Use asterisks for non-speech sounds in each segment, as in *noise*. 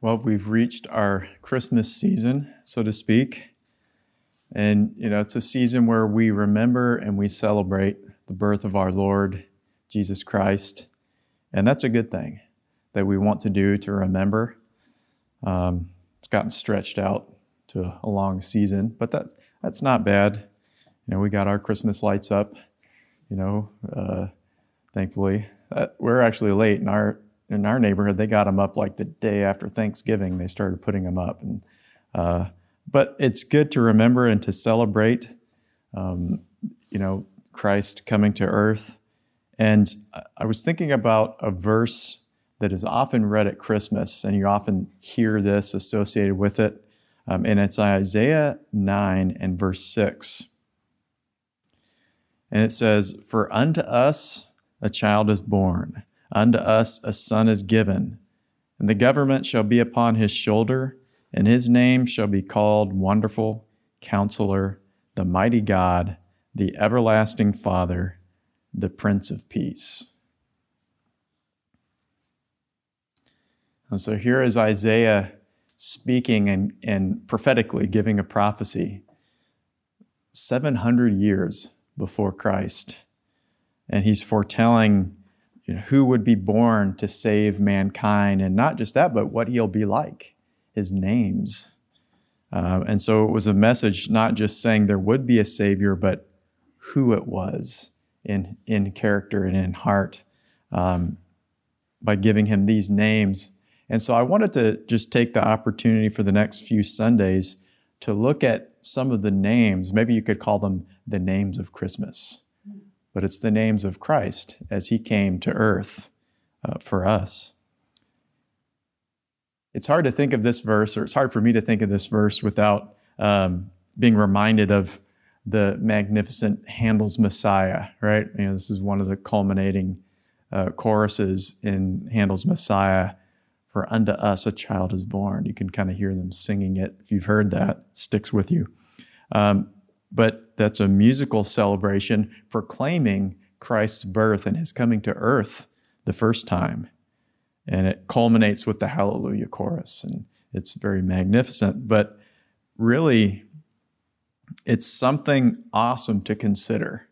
Well, we've reached our Christmas season, so to speak. And, you know, it's a season where we remember and we celebrate the birth of our Lord Jesus Christ. And that's a good thing that we want to do to remember. Um, it's gotten stretched out to a long season, but that, that's not bad. You know, we got our Christmas lights up, you know, uh, thankfully. Uh, we're actually late in our in our neighborhood, they got them up like the day after Thanksgiving. They started putting them up, and uh, but it's good to remember and to celebrate, um, you know, Christ coming to earth. And I was thinking about a verse that is often read at Christmas, and you often hear this associated with it, um, and it's Isaiah nine and verse six. And it says, "For unto us a child is born." Unto us a son is given, and the government shall be upon his shoulder, and his name shall be called Wonderful, Counselor, the Mighty God, the Everlasting Father, the Prince of Peace. And so here is Isaiah speaking and, and prophetically giving a prophecy 700 years before Christ. And he's foretelling you know, who would be born to save mankind, and not just that, but what he'll be like, his names. Uh, and so it was a message not just saying there would be a Savior, but who it was in, in character and in heart um, by giving him these names. And so I wanted to just take the opportunity for the next few Sundays to look at some of the names. Maybe you could call them the names of Christmas but it's the names of Christ as he came to earth uh, for us. It's hard to think of this verse, or it's hard for me to think of this verse without um, being reminded of the magnificent Handel's Messiah, right? You know, this is one of the culminating uh, choruses in Handel's Messiah. For unto us a child is born. You can kind of hear them singing it. If you've heard that, it sticks with you. Um, but that's a musical celebration proclaiming Christ's birth and his coming to earth the first time. And it culminates with the Hallelujah chorus, and it's very magnificent. But really, it's something awesome to consider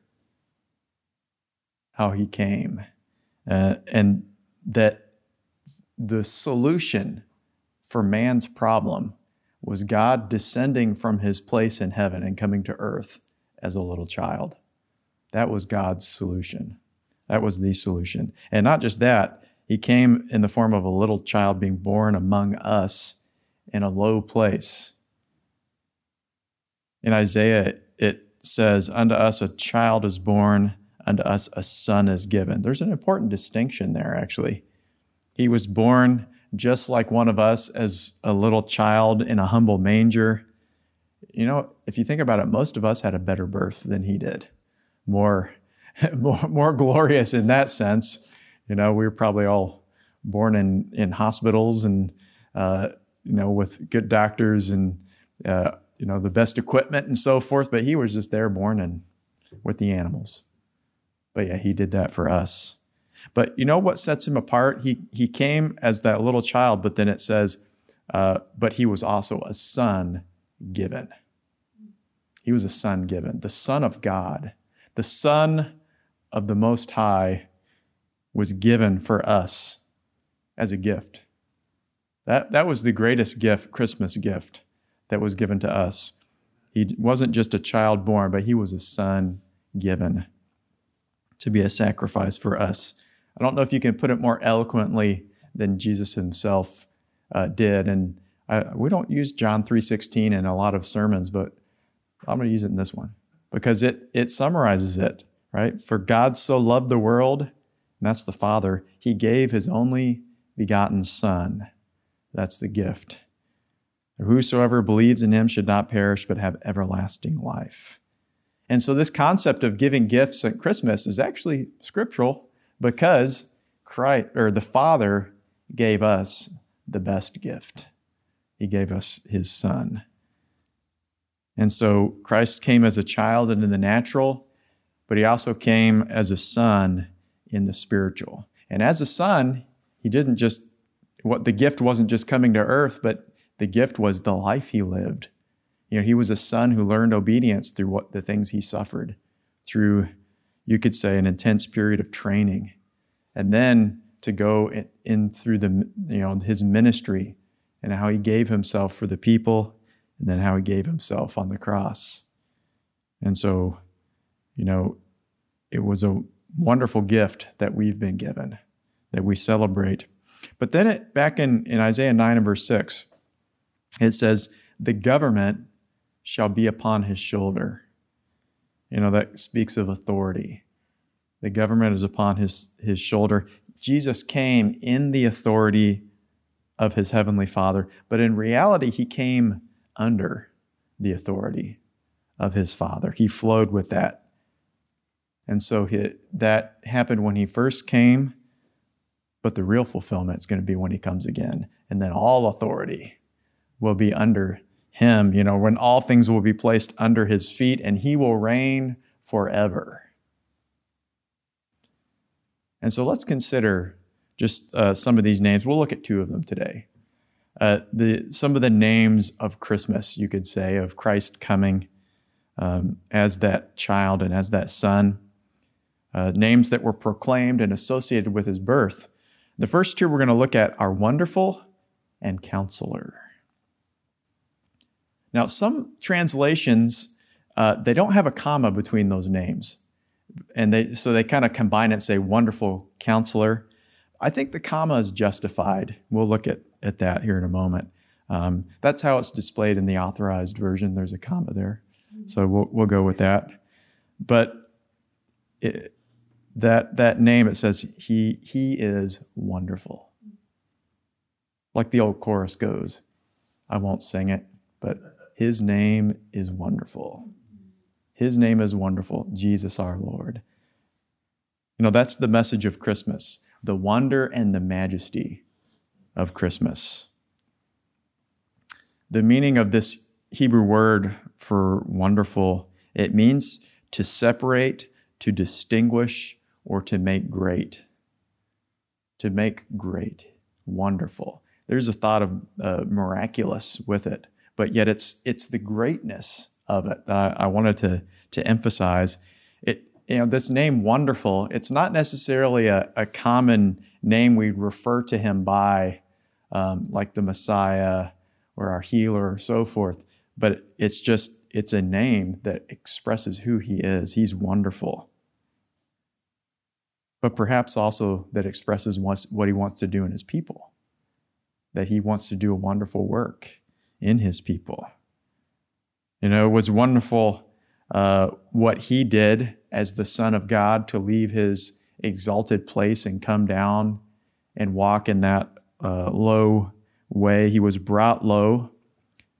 how he came, uh, and that the solution for man's problem was God descending from his place in heaven and coming to earth as a little child. That was God's solution. That was the solution. And not just that, he came in the form of a little child being born among us in a low place. In Isaiah, it says, Unto us a child is born, unto us a son is given. There's an important distinction there, actually. He was born just like one of us as a little child in a humble manger. You know, if you think about it, most of us had a better birth than he did. More, *laughs* more, more glorious in that sense. You know, we were probably all born in, in hospitals and, uh, you know, with good doctors and, uh, you know, the best equipment and so forth. But he was just there born and with the animals. But yeah, he did that for us. But you know what sets him apart? He, he came as that little child, but then it says, uh, but he was also a son given. He was a son given, the Son of God, the Son of the Most High was given for us as a gift. That, that was the greatest gift, Christmas gift, that was given to us. He wasn't just a child born, but he was a son given to be a sacrifice for us. I don't know if you can put it more eloquently than Jesus himself uh, did. And I, we don't use John 3.16 in a lot of sermons, but I'm going to use it in this one because it, it summarizes it, right? For God so loved the world, and that's the Father, he gave his only begotten Son. That's the gift. Whosoever believes in him should not perish, but have everlasting life. And so, this concept of giving gifts at Christmas is actually scriptural because Christ or the Father gave us the best gift. He gave us his son. And so Christ came as a child in the natural, but he also came as a son in the spiritual. And as a son, he didn't just what the gift wasn't just coming to earth, but the gift was the life he lived. You know, he was a son who learned obedience through what the things he suffered, through, you could say, an intense period of training. And then to go in, through the, you know, his ministry and how he gave himself for the people, and then how he gave himself on the cross. And so, you know, it was a wonderful gift that we've been given, that we celebrate. But then it, back in, in Isaiah 9 and verse 6, it says, The government shall be upon his shoulder. You know, that speaks of authority. The government is upon his, his shoulder. Jesus came in the authority of his heavenly Father, but in reality, he came under the authority of his Father. He flowed with that. And so he, that happened when he first came, but the real fulfillment is going to be when he comes again. And then all authority will be under him, you know, when all things will be placed under his feet and he will reign forever. And so let's consider just uh, some of these names. We'll look at two of them today. Uh, the, some of the names of Christmas, you could say, of Christ coming um, as that child and as that son, uh, names that were proclaimed and associated with his birth. The first two we're going to look at are Wonderful and Counselor. Now, some translations, uh, they don't have a comma between those names. And they, so they kind of combine it and say wonderful counselor. I think the comma is justified. We'll look at, at that here in a moment. Um, that's how it's displayed in the authorized version. There's a comma there. So we'll, we'll go with that. But it, that, that name, it says, he, he is wonderful. Like the old chorus goes. I won't sing it, but his name is wonderful. His name is wonderful, Jesus our Lord. You know, that's the message of Christmas the wonder and the majesty of Christmas. The meaning of this Hebrew word for wonderful, it means to separate, to distinguish, or to make great. To make great, wonderful. There's a thought of uh, miraculous with it but yet it's it's the greatness of it that I, I wanted to to emphasize. It you know this name wonderful. It's not necessarily a, a common name we refer to him by, um, like the Messiah or our healer or so forth. But it's just it's a name that expresses who he is. He's wonderful. But perhaps also that expresses what he wants to do in his people. That he wants to do a wonderful work in his people. You know, it was wonderful uh, what he did as the Son of God to leave his exalted place and come down and walk in that uh, low way. He was brought low,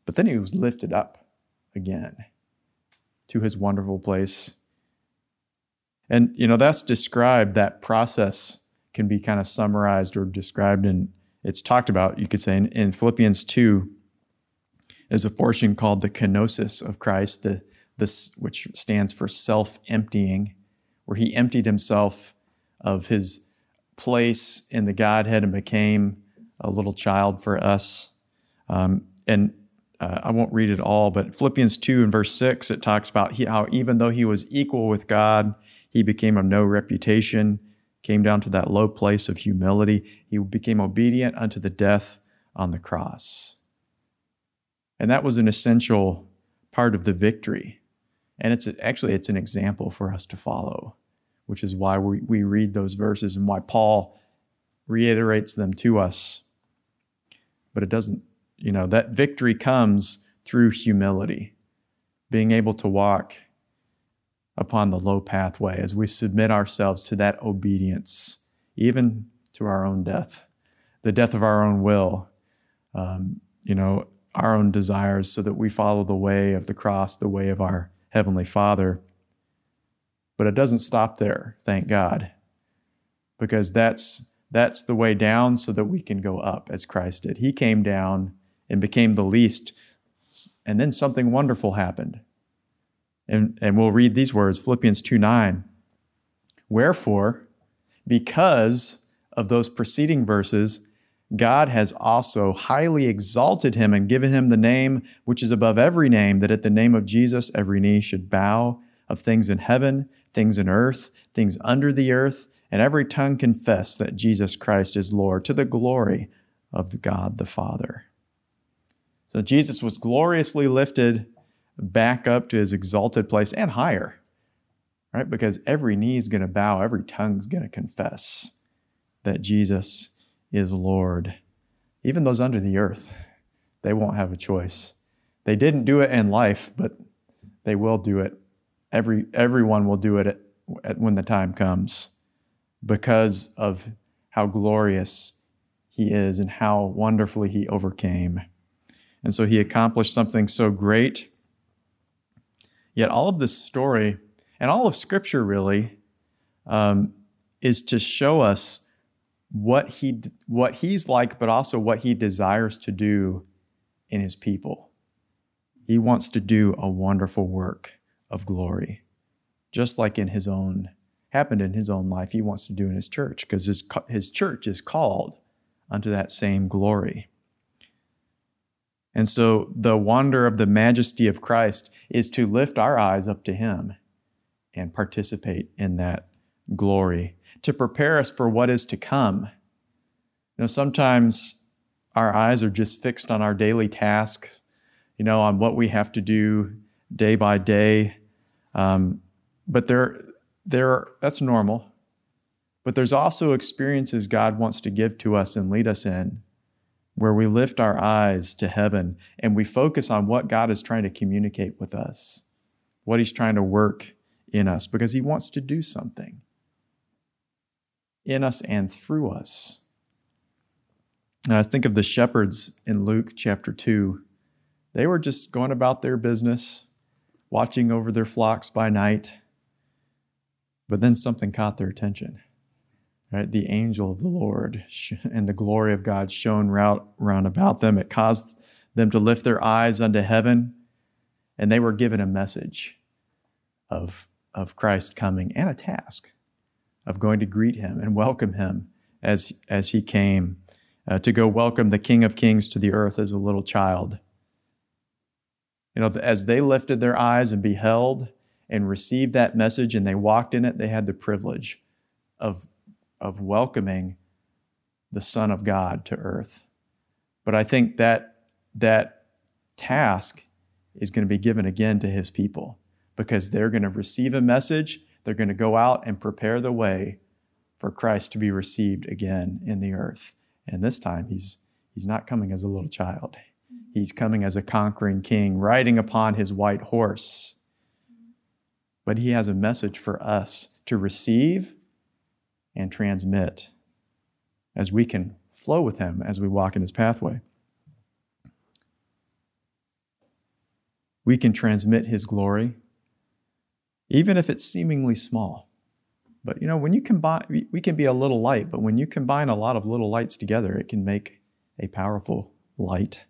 but then he was lifted up again to his wonderful place. And, you know, that's described, that process can be kind of summarized or described and it's talked about, you could say, in, in Philippians 2 is a portion called the kenosis of Christ, the, this, which stands for self emptying, where he emptied himself of his place in the Godhead and became a little child for us. Um, and uh, I won't read it all, but Philippians 2 and verse 6, it talks about he, how even though he was equal with God, he became of no reputation, came down to that low place of humility. He became obedient unto the death on the cross. And that was an essential part of the victory. And it's actually it's an example for us to follow, which is why we, we read those verses and why Paul reiterates them to us. But it doesn't, you know, that victory comes through humility, being able to walk upon the low pathway as we submit ourselves to that obedience, even to our own death, the death of our own will. Um, you know, our own desires so that we follow the way of the cross, the way of our Heavenly Father. But it doesn't stop there, thank God, because that's, that's the way down so that we can go up as Christ did. He came down and became the least, and then something wonderful happened. And, and we'll read these words Philippians 2 9. Wherefore, because of those preceding verses, God has also highly exalted him and given him the name which is above every name, that at the name of Jesus every knee should bow of things in heaven, things in earth, things under the earth, and every tongue confess that Jesus Christ is Lord to the glory of the God the Father. So Jesus was gloriously lifted back up to his exalted place and higher, right? Because every knee is going to bow, every tongue is going to confess that Jesus is Lord. Even those under the earth, they won't have a choice. They didn't do it in life, but they will do it. Every, everyone will do it at, at, when the time comes because of how glorious he is and how wonderfully he overcame. And so he accomplished something so great. Yet all of this story and all of Scripture really um, is to show us what he what he's like, but also what he desires to do in his people. He wants to do a wonderful work of glory, just like in his own happened in his own life. He wants to do in his church because his his church is called unto that same glory. And so the wonder of the majesty of Christ is to lift our eyes up to him and participate in that glory to prepare us for what is to come. You know, sometimes our eyes are just fixed on our daily tasks, you know, on what we have to do day by day. Um, but there, there, that's normal. But there's also experiences God wants to give to us and lead us in where we lift our eyes to heaven and we focus on what God is trying to communicate with us, what He's trying to work in us, because He wants to do something in us and through us. Now, I think of the shepherds in Luke chapter 2. They were just going about their business, watching over their flocks by night. But then something caught their attention. Right? The angel of the Lord and the glory of God shone round about them. It caused them to lift their eyes unto heaven, and they were given a message of, of Christ coming and a task of going to greet him and welcome him as, as he came uh, to go welcome the King of Kings to the earth as a little child. You know, as they lifted their eyes and beheld and received that message and they walked in it, they had the privilege of, of welcoming the Son of God to earth. But I think that that task is going to be given again to his people because they're going to receive a message they're going to go out and prepare the way for Christ to be received again in the earth. And this time, he's, he's not coming as a little child. He's coming as a conquering king, riding upon his white horse. But he has a message for us to receive and transmit as we can flow with him as we walk in his pathway. We can transmit his glory even if it's seemingly small. But you know, when you combine, we can be a little light, but when you combine a lot of little lights together, it can make a powerful light.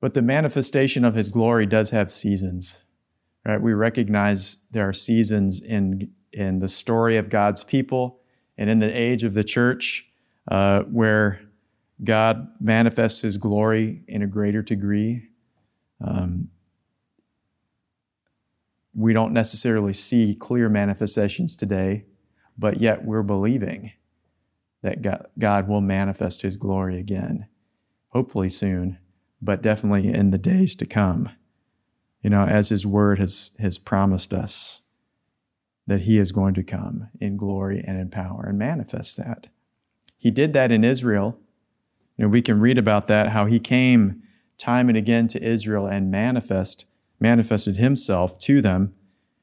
But the manifestation of his glory does have seasons, right? We recognize there are seasons in, in the story of God's people and in the age of the church uh, where God manifests his glory in a greater degree. Um, we don't necessarily see clear manifestations today, but yet we're believing that God will manifest his glory again, hopefully soon, but definitely in the days to come. You know, as his word has, has promised us that he is going to come in glory and in power and manifest that. He did that in Israel. You know, we can read about that, how he came time and again to Israel and manifest manifested himself to them.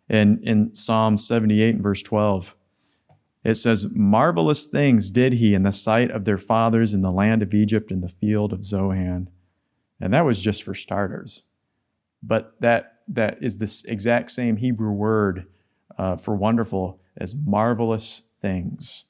And in Psalm 78 verse 12, it says, Marvelous things did he in the sight of their fathers in the land of Egypt in the field of Zoan. And that was just for starters. But that, that is the exact same Hebrew word uh, for wonderful as marvelous things.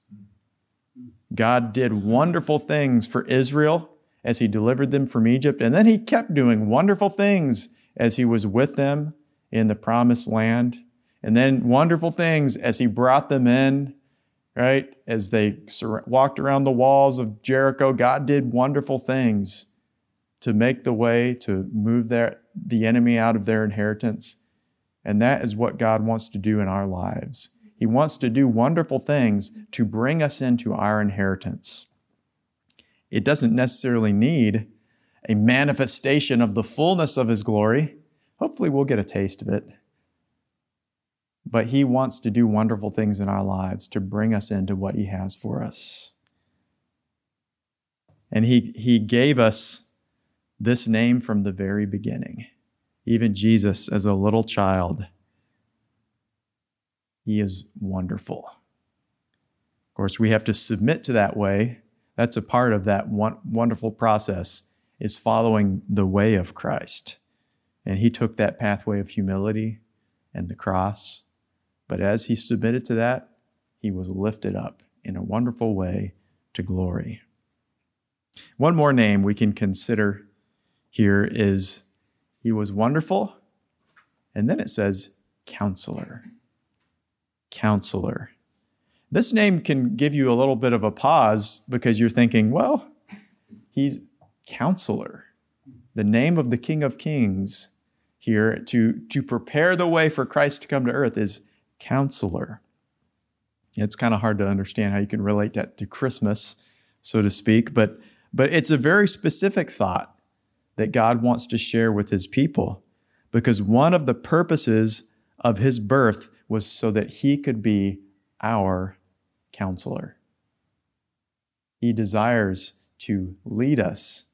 God did wonderful things for Israel as he delivered them from Egypt, and then he kept doing wonderful things as he was with them in the promised land. And then wonderful things as he brought them in right? As they walked around the walls of Jericho, God did wonderful things to make the way, to move their, the enemy out of their inheritance. And that is what God wants to do in our lives. He wants to do wonderful things to bring us into our inheritance. It doesn't necessarily need a manifestation of the fullness of His glory. Hopefully, we'll get a taste of it. But He wants to do wonderful things in our lives to bring us into what He has for us. And He, he gave us this name from the very beginning. Even Jesus, as a little child, He is wonderful. Of course, we have to submit to that way. That's a part of that wonderful process is following the way of Christ. And he took that pathway of humility and the cross. But as he submitted to that, he was lifted up in a wonderful way to glory. One more name we can consider here is he was wonderful. And then it says counselor. Counselor. This name can give you a little bit of a pause because you're thinking, well, he's counselor. The name of the King of Kings here to, to prepare the way for Christ to come to earth is counselor. It's kind of hard to understand how you can relate that to Christmas, so to speak, but, but it's a very specific thought that God wants to share with his people because one of the purposes of his birth was so that he could be our counselor. He desires to lead us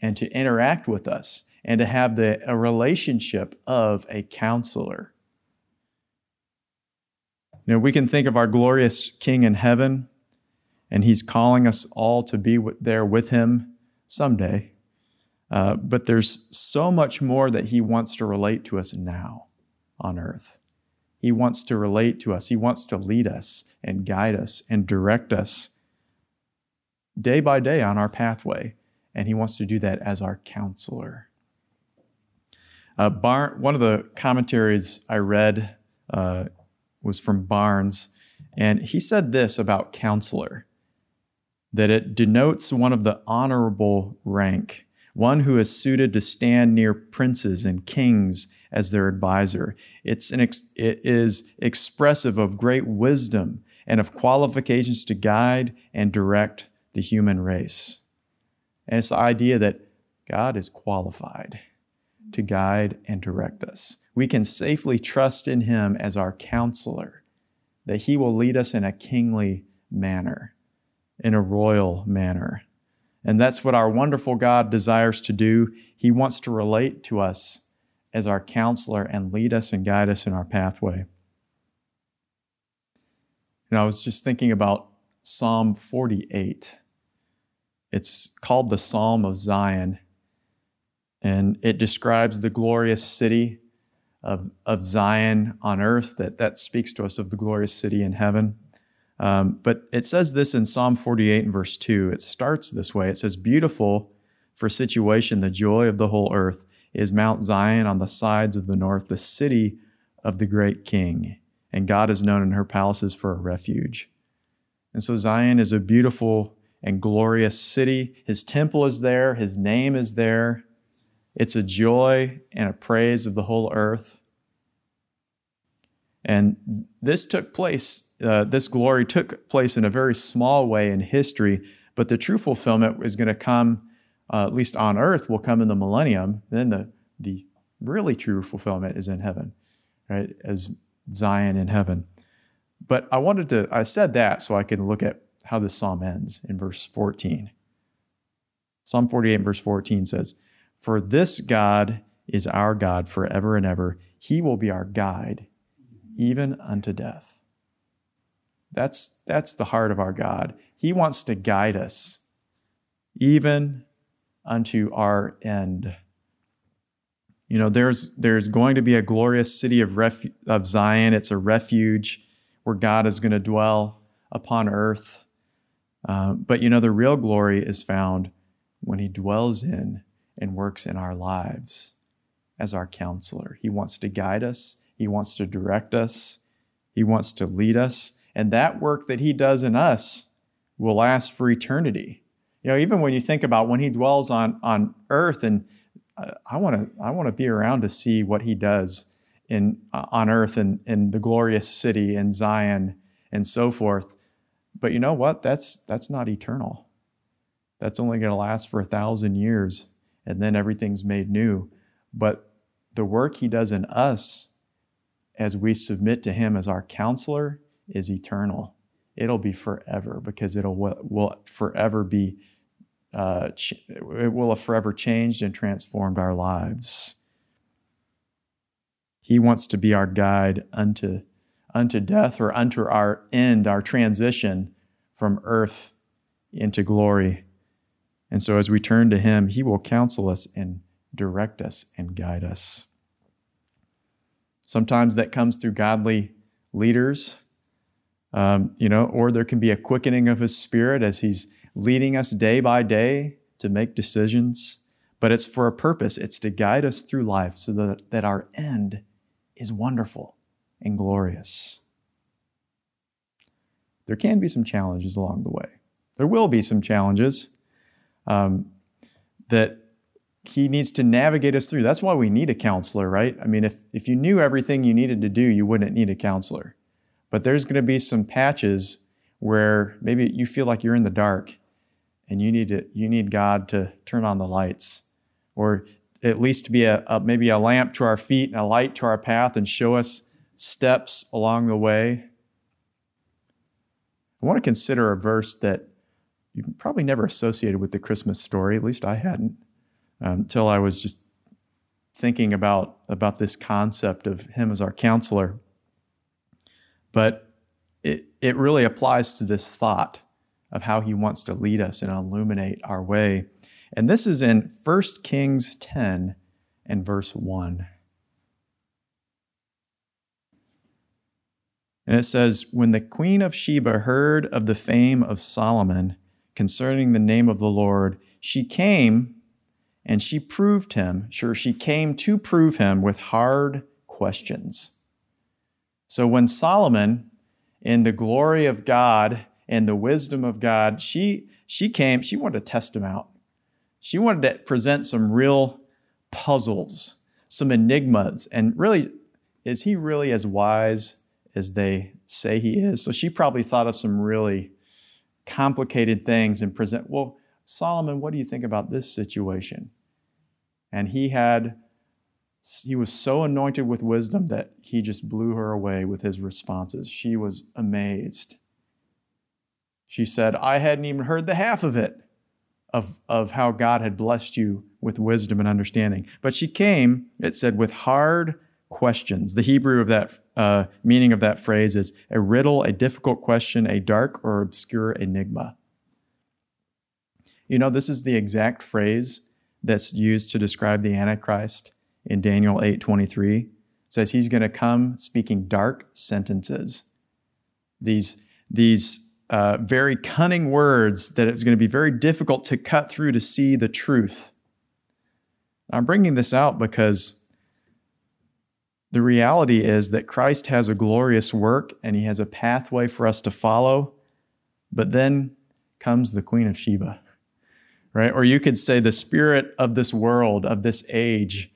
and to interact with us and to have the, a relationship of a counselor. You know, we can think of our glorious King in heaven, and he's calling us all to be there with him someday. Uh, but there's so much more that he wants to relate to us now on earth. He wants to relate to us. He wants to lead us and guide us and direct us day by day on our pathway and he wants to do that as our counselor. Uh, Bar- one of the commentaries I read uh, was from Barnes, and he said this about counselor that it denotes one of the honorable rank, one who is suited to stand near princes and kings as their advisor. It's an ex- it is expressive of great wisdom and of qualifications to guide and direct the human race. And it's the idea that God is qualified to guide and direct us. We can safely trust in Him as our counselor, that He will lead us in a kingly manner, in a royal manner. And that's what our wonderful God desires to do. He wants to relate to us as our counselor and lead us and guide us in our pathway. And I was just thinking about Psalm 48. It's called the Psalm of Zion, and it describes the glorious city of, of Zion on earth, that, that speaks to us of the glorious city in heaven. Um, but it says this in Psalm 48 and verse 2. It starts this way it says, Beautiful for situation, the joy of the whole earth is Mount Zion on the sides of the north, the city of the great king. And God is known in her palaces for a refuge. And so Zion is a beautiful and glorious city. His temple is there, his name is there. It's a joy and a praise of the whole earth. And this took place, uh, this glory took place in a very small way in history, but the true fulfillment is going to come, uh, at least on earth, will come in the millennium. Then the, the really true fulfillment is in heaven, right? As Zion in heaven. But I wanted to, I said that so I can look at how this psalm ends in verse 14. Psalm 48, verse 14 says, For this God is our God forever and ever. He will be our guide, even unto death. That's, that's the heart of our God. He wants to guide us, even unto our end. You know, there's, there's going to be a glorious city of, of Zion. It's a refuge where God is going to dwell upon earth. Uh, but you know, the real glory is found when He dwells in and works in our lives as our counselor. He wants to guide us, He wants to direct us, He wants to lead us. And that work that he does in us will last for eternity. You know, even when you think about when he dwells on, on earth, and uh, I want to I want to be around to see what he does in uh, on earth and in the glorious city in Zion and so forth. But you know what? That's that's not eternal. That's only going to last for a thousand years, and then everything's made new. But the work he does in us as we submit to him as our counselor is eternal. It'll be forever because it'll will forever be uh, it will have forever changed and transformed our lives. He wants to be our guide unto unto death or unto our end, our transition from earth into glory. And so as we turn to him, he will counsel us and direct us and guide us. Sometimes that comes through godly leaders, um, you know, or there can be a quickening of his spirit as he's leading us day by day to make decisions. But it's for a purpose. It's to guide us through life so that, that our end is wonderful and glorious. There can be some challenges along the way. There will be some challenges um, that he needs to navigate us through. That's why we need a counselor, right? I mean, if, if you knew everything you needed to do, you wouldn't need a counselor. But there's going to be some patches where maybe you feel like you're in the dark and you need to, you need God to turn on the lights or at least to be a, a maybe a lamp to our feet and a light to our path and show us steps along the way. I want to consider a verse that you probably never associated with the Christmas story, at least I hadn't um, until I was just thinking about, about this concept of him as our counselor. But it, it really applies to this thought of how he wants to lead us and illuminate our way. And this is in 1 Kings 10 and verse 1. And it says, When the queen of Sheba heard of the fame of Solomon concerning the name of the Lord, she came and she proved him, sure, she came to prove him with hard questions. So when Solomon, in the glory of God and the wisdom of God, she, she came, she wanted to test him out. She wanted to present some real puzzles, some enigmas, and really, is he really as wise as they say he is? So she probably thought of some really complicated things and present, well, Solomon, what do you think about this situation? And he had, he was so anointed with wisdom that he just blew her away with his responses. She was amazed. She said, I hadn't even heard the half of it, of, of how God had blessed you with wisdom and understanding. But she came, it said, with hard questions. The Hebrew of that uh, meaning of that phrase is a riddle, a difficult question, a dark or obscure enigma. You know, this is the exact phrase that's used to describe the Antichrist in Daniel 8:23. says he's going to come speaking dark sentences. These, these uh, very cunning words that it's going to be very difficult to cut through to see the truth. I'm bringing this out because the reality is that Christ has a glorious work and he has a pathway for us to follow, but then comes the Queen of Sheba right? Or you could say the spirit of this world, of this age.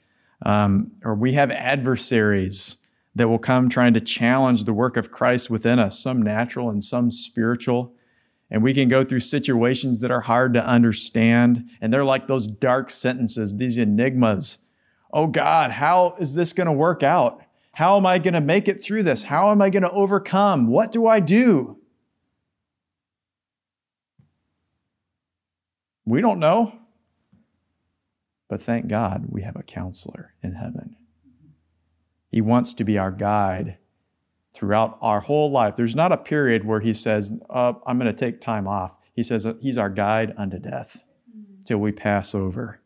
Um, or we have adversaries that will come trying to challenge the work of Christ within us, some natural and some spiritual. And we can go through situations that are hard to understand. And they're like those dark sentences, these enigmas. Oh God, how is this going to work out? How am I going to make it through this? How am I going to overcome? What do I do? We don't know. But thank God we have a counselor in heaven. He wants to be our guide throughout our whole life. There's not a period where he says, uh, I'm going to take time off. He says he's our guide unto death till we pass over.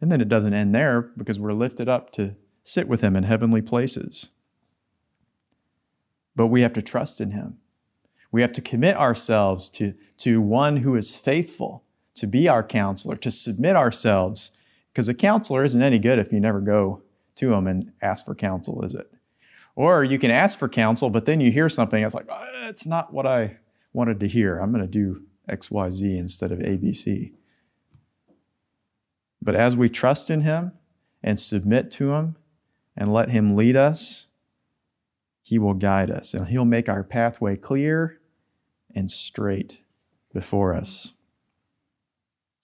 And then it doesn't end there because we're lifted up to sit with him in heavenly places. But we have to trust in him. We have to commit ourselves to, to one who is faithful, to be our counselor, to submit ourselves. Because a counselor isn't any good if you never go to him and ask for counsel, is it? Or you can ask for counsel, but then you hear something, it's like, ah, oh, it's not what I wanted to hear. I'm going to do XYZ instead of ABC. But as we trust in Him and submit to Him and let Him lead us, He will guide us and He'll make our pathway clear and straight before us.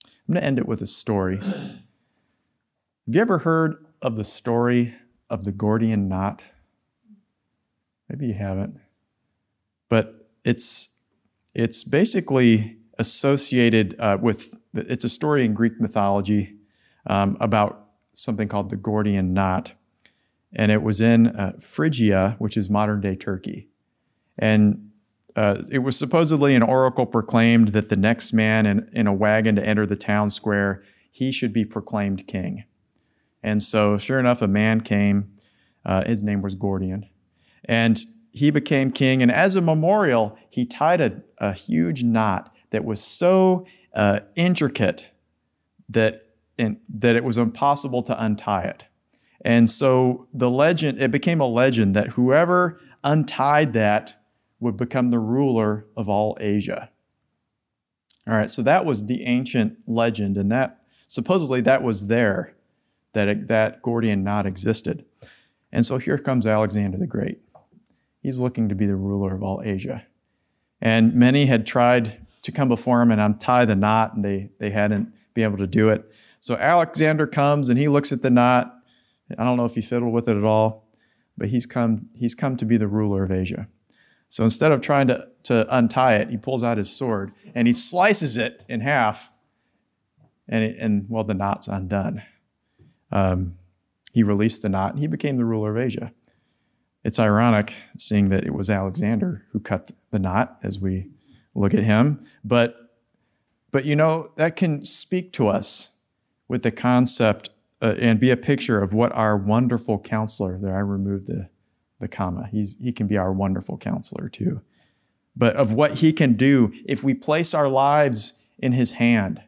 I'm going to end it with a story. Have you ever heard of the story of the Gordian knot? Maybe you haven't. But it's it's basically associated uh, with it's a story in Greek mythology um, about something called the Gordian knot, and it was in uh, Phrygia, which is modern day Turkey, and uh, it was supposedly an oracle proclaimed that the next man in, in a wagon to enter the town square he should be proclaimed king. And so, sure enough, a man came. Uh, his name was Gordian. And he became king. And as a memorial, he tied a, a huge knot that was so uh, intricate that, in, that it was impossible to untie it. And so the legend, it became a legend that whoever untied that would become the ruler of all Asia. All right, so that was the ancient legend, and that supposedly that was there, that that Gordian knot existed. And so here comes Alexander the Great. He's looking to be the ruler of all Asia. And many had tried to come before him and untie the knot, and they, they hadn't been able to do it. So Alexander comes and he looks at the knot. I don't know if he fiddled with it at all, but he's come, he's come to be the ruler of Asia. So instead of trying to, to untie it, he pulls out his sword and he slices it in half, and, it, and well, the knot's undone. Um, he released the knot and he became the ruler of Asia. It's ironic seeing that it was Alexander who cut the knot as we look at him, but but you know that can speak to us with the concept uh, and be a picture of what our wonderful counselor. There, I removed the the comma. He's he can be our wonderful counselor too, but of what he can do if we place our lives in his hand.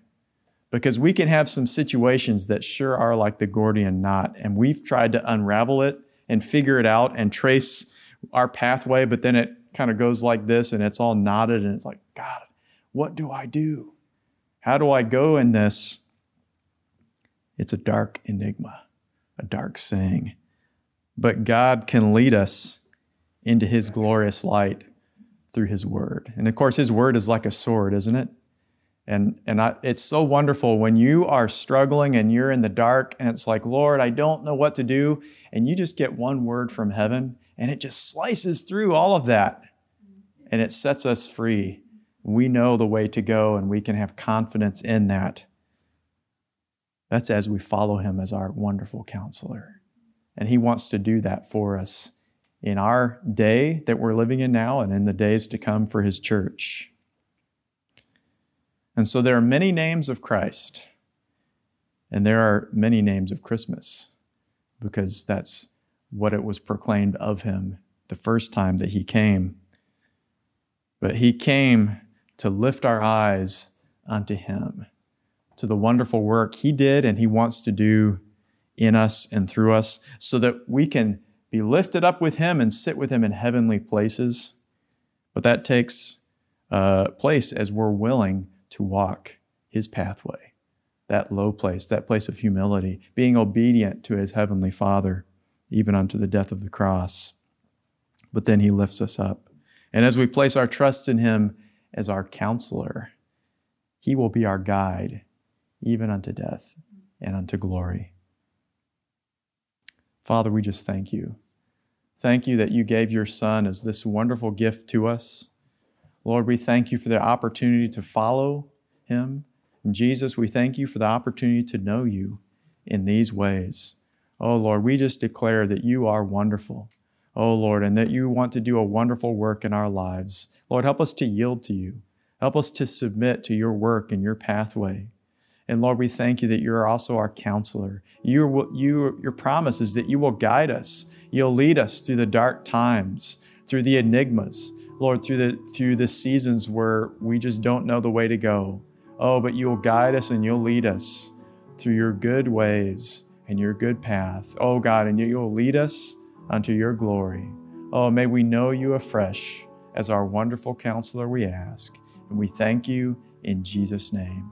Because we can have some situations that sure are like the Gordian knot, and we've tried to unravel it and figure it out and trace our pathway, but then it kind of goes like this and it's all knotted and it's like, God, what do I do? How do I go in this? It's a dark enigma, a dark saying. But God can lead us into His glorious light through His Word. And of course, His Word is like a sword, isn't it? And, and I, it's so wonderful when you are struggling and you're in the dark and it's like, Lord, I don't know what to do. And you just get one word from heaven and it just slices through all of that and it sets us free. We know the way to go and we can have confidence in that. That's as we follow him as our wonderful counselor. And he wants to do that for us in our day that we're living in now and in the days to come for his church. And so there are many names of Christ, and there are many names of Christmas, because that's what it was proclaimed of him the first time that he came. But he came to lift our eyes unto him, to the wonderful work he did and he wants to do in us and through us, so that we can be lifted up with him and sit with him in heavenly places. But that takes uh, place as we're willing to walk his pathway, that low place, that place of humility, being obedient to his heavenly Father, even unto the death of the cross. But then he lifts us up. And as we place our trust in him as our counselor, he will be our guide, even unto death and unto glory. Father, we just thank you. Thank you that you gave your Son as this wonderful gift to us. Lord, we thank you for the opportunity to follow him. And Jesus, we thank you for the opportunity to know you in these ways. Oh, Lord, we just declare that you are wonderful. Oh, Lord, and that you want to do a wonderful work in our lives. Lord, help us to yield to you. Help us to submit to your work and your pathway. And Lord, we thank you that you're also our counselor. You, you, your promise is that you will guide us. You'll lead us through the dark times, through the enigmas, Lord, through the through the seasons where we just don't know the way to go. Oh, but you'll guide us and you'll lead us through your good ways and your good path. Oh God, and you'll lead us unto your glory. Oh, may we know you afresh as our wonderful counselor, we ask. And we thank you in Jesus' name.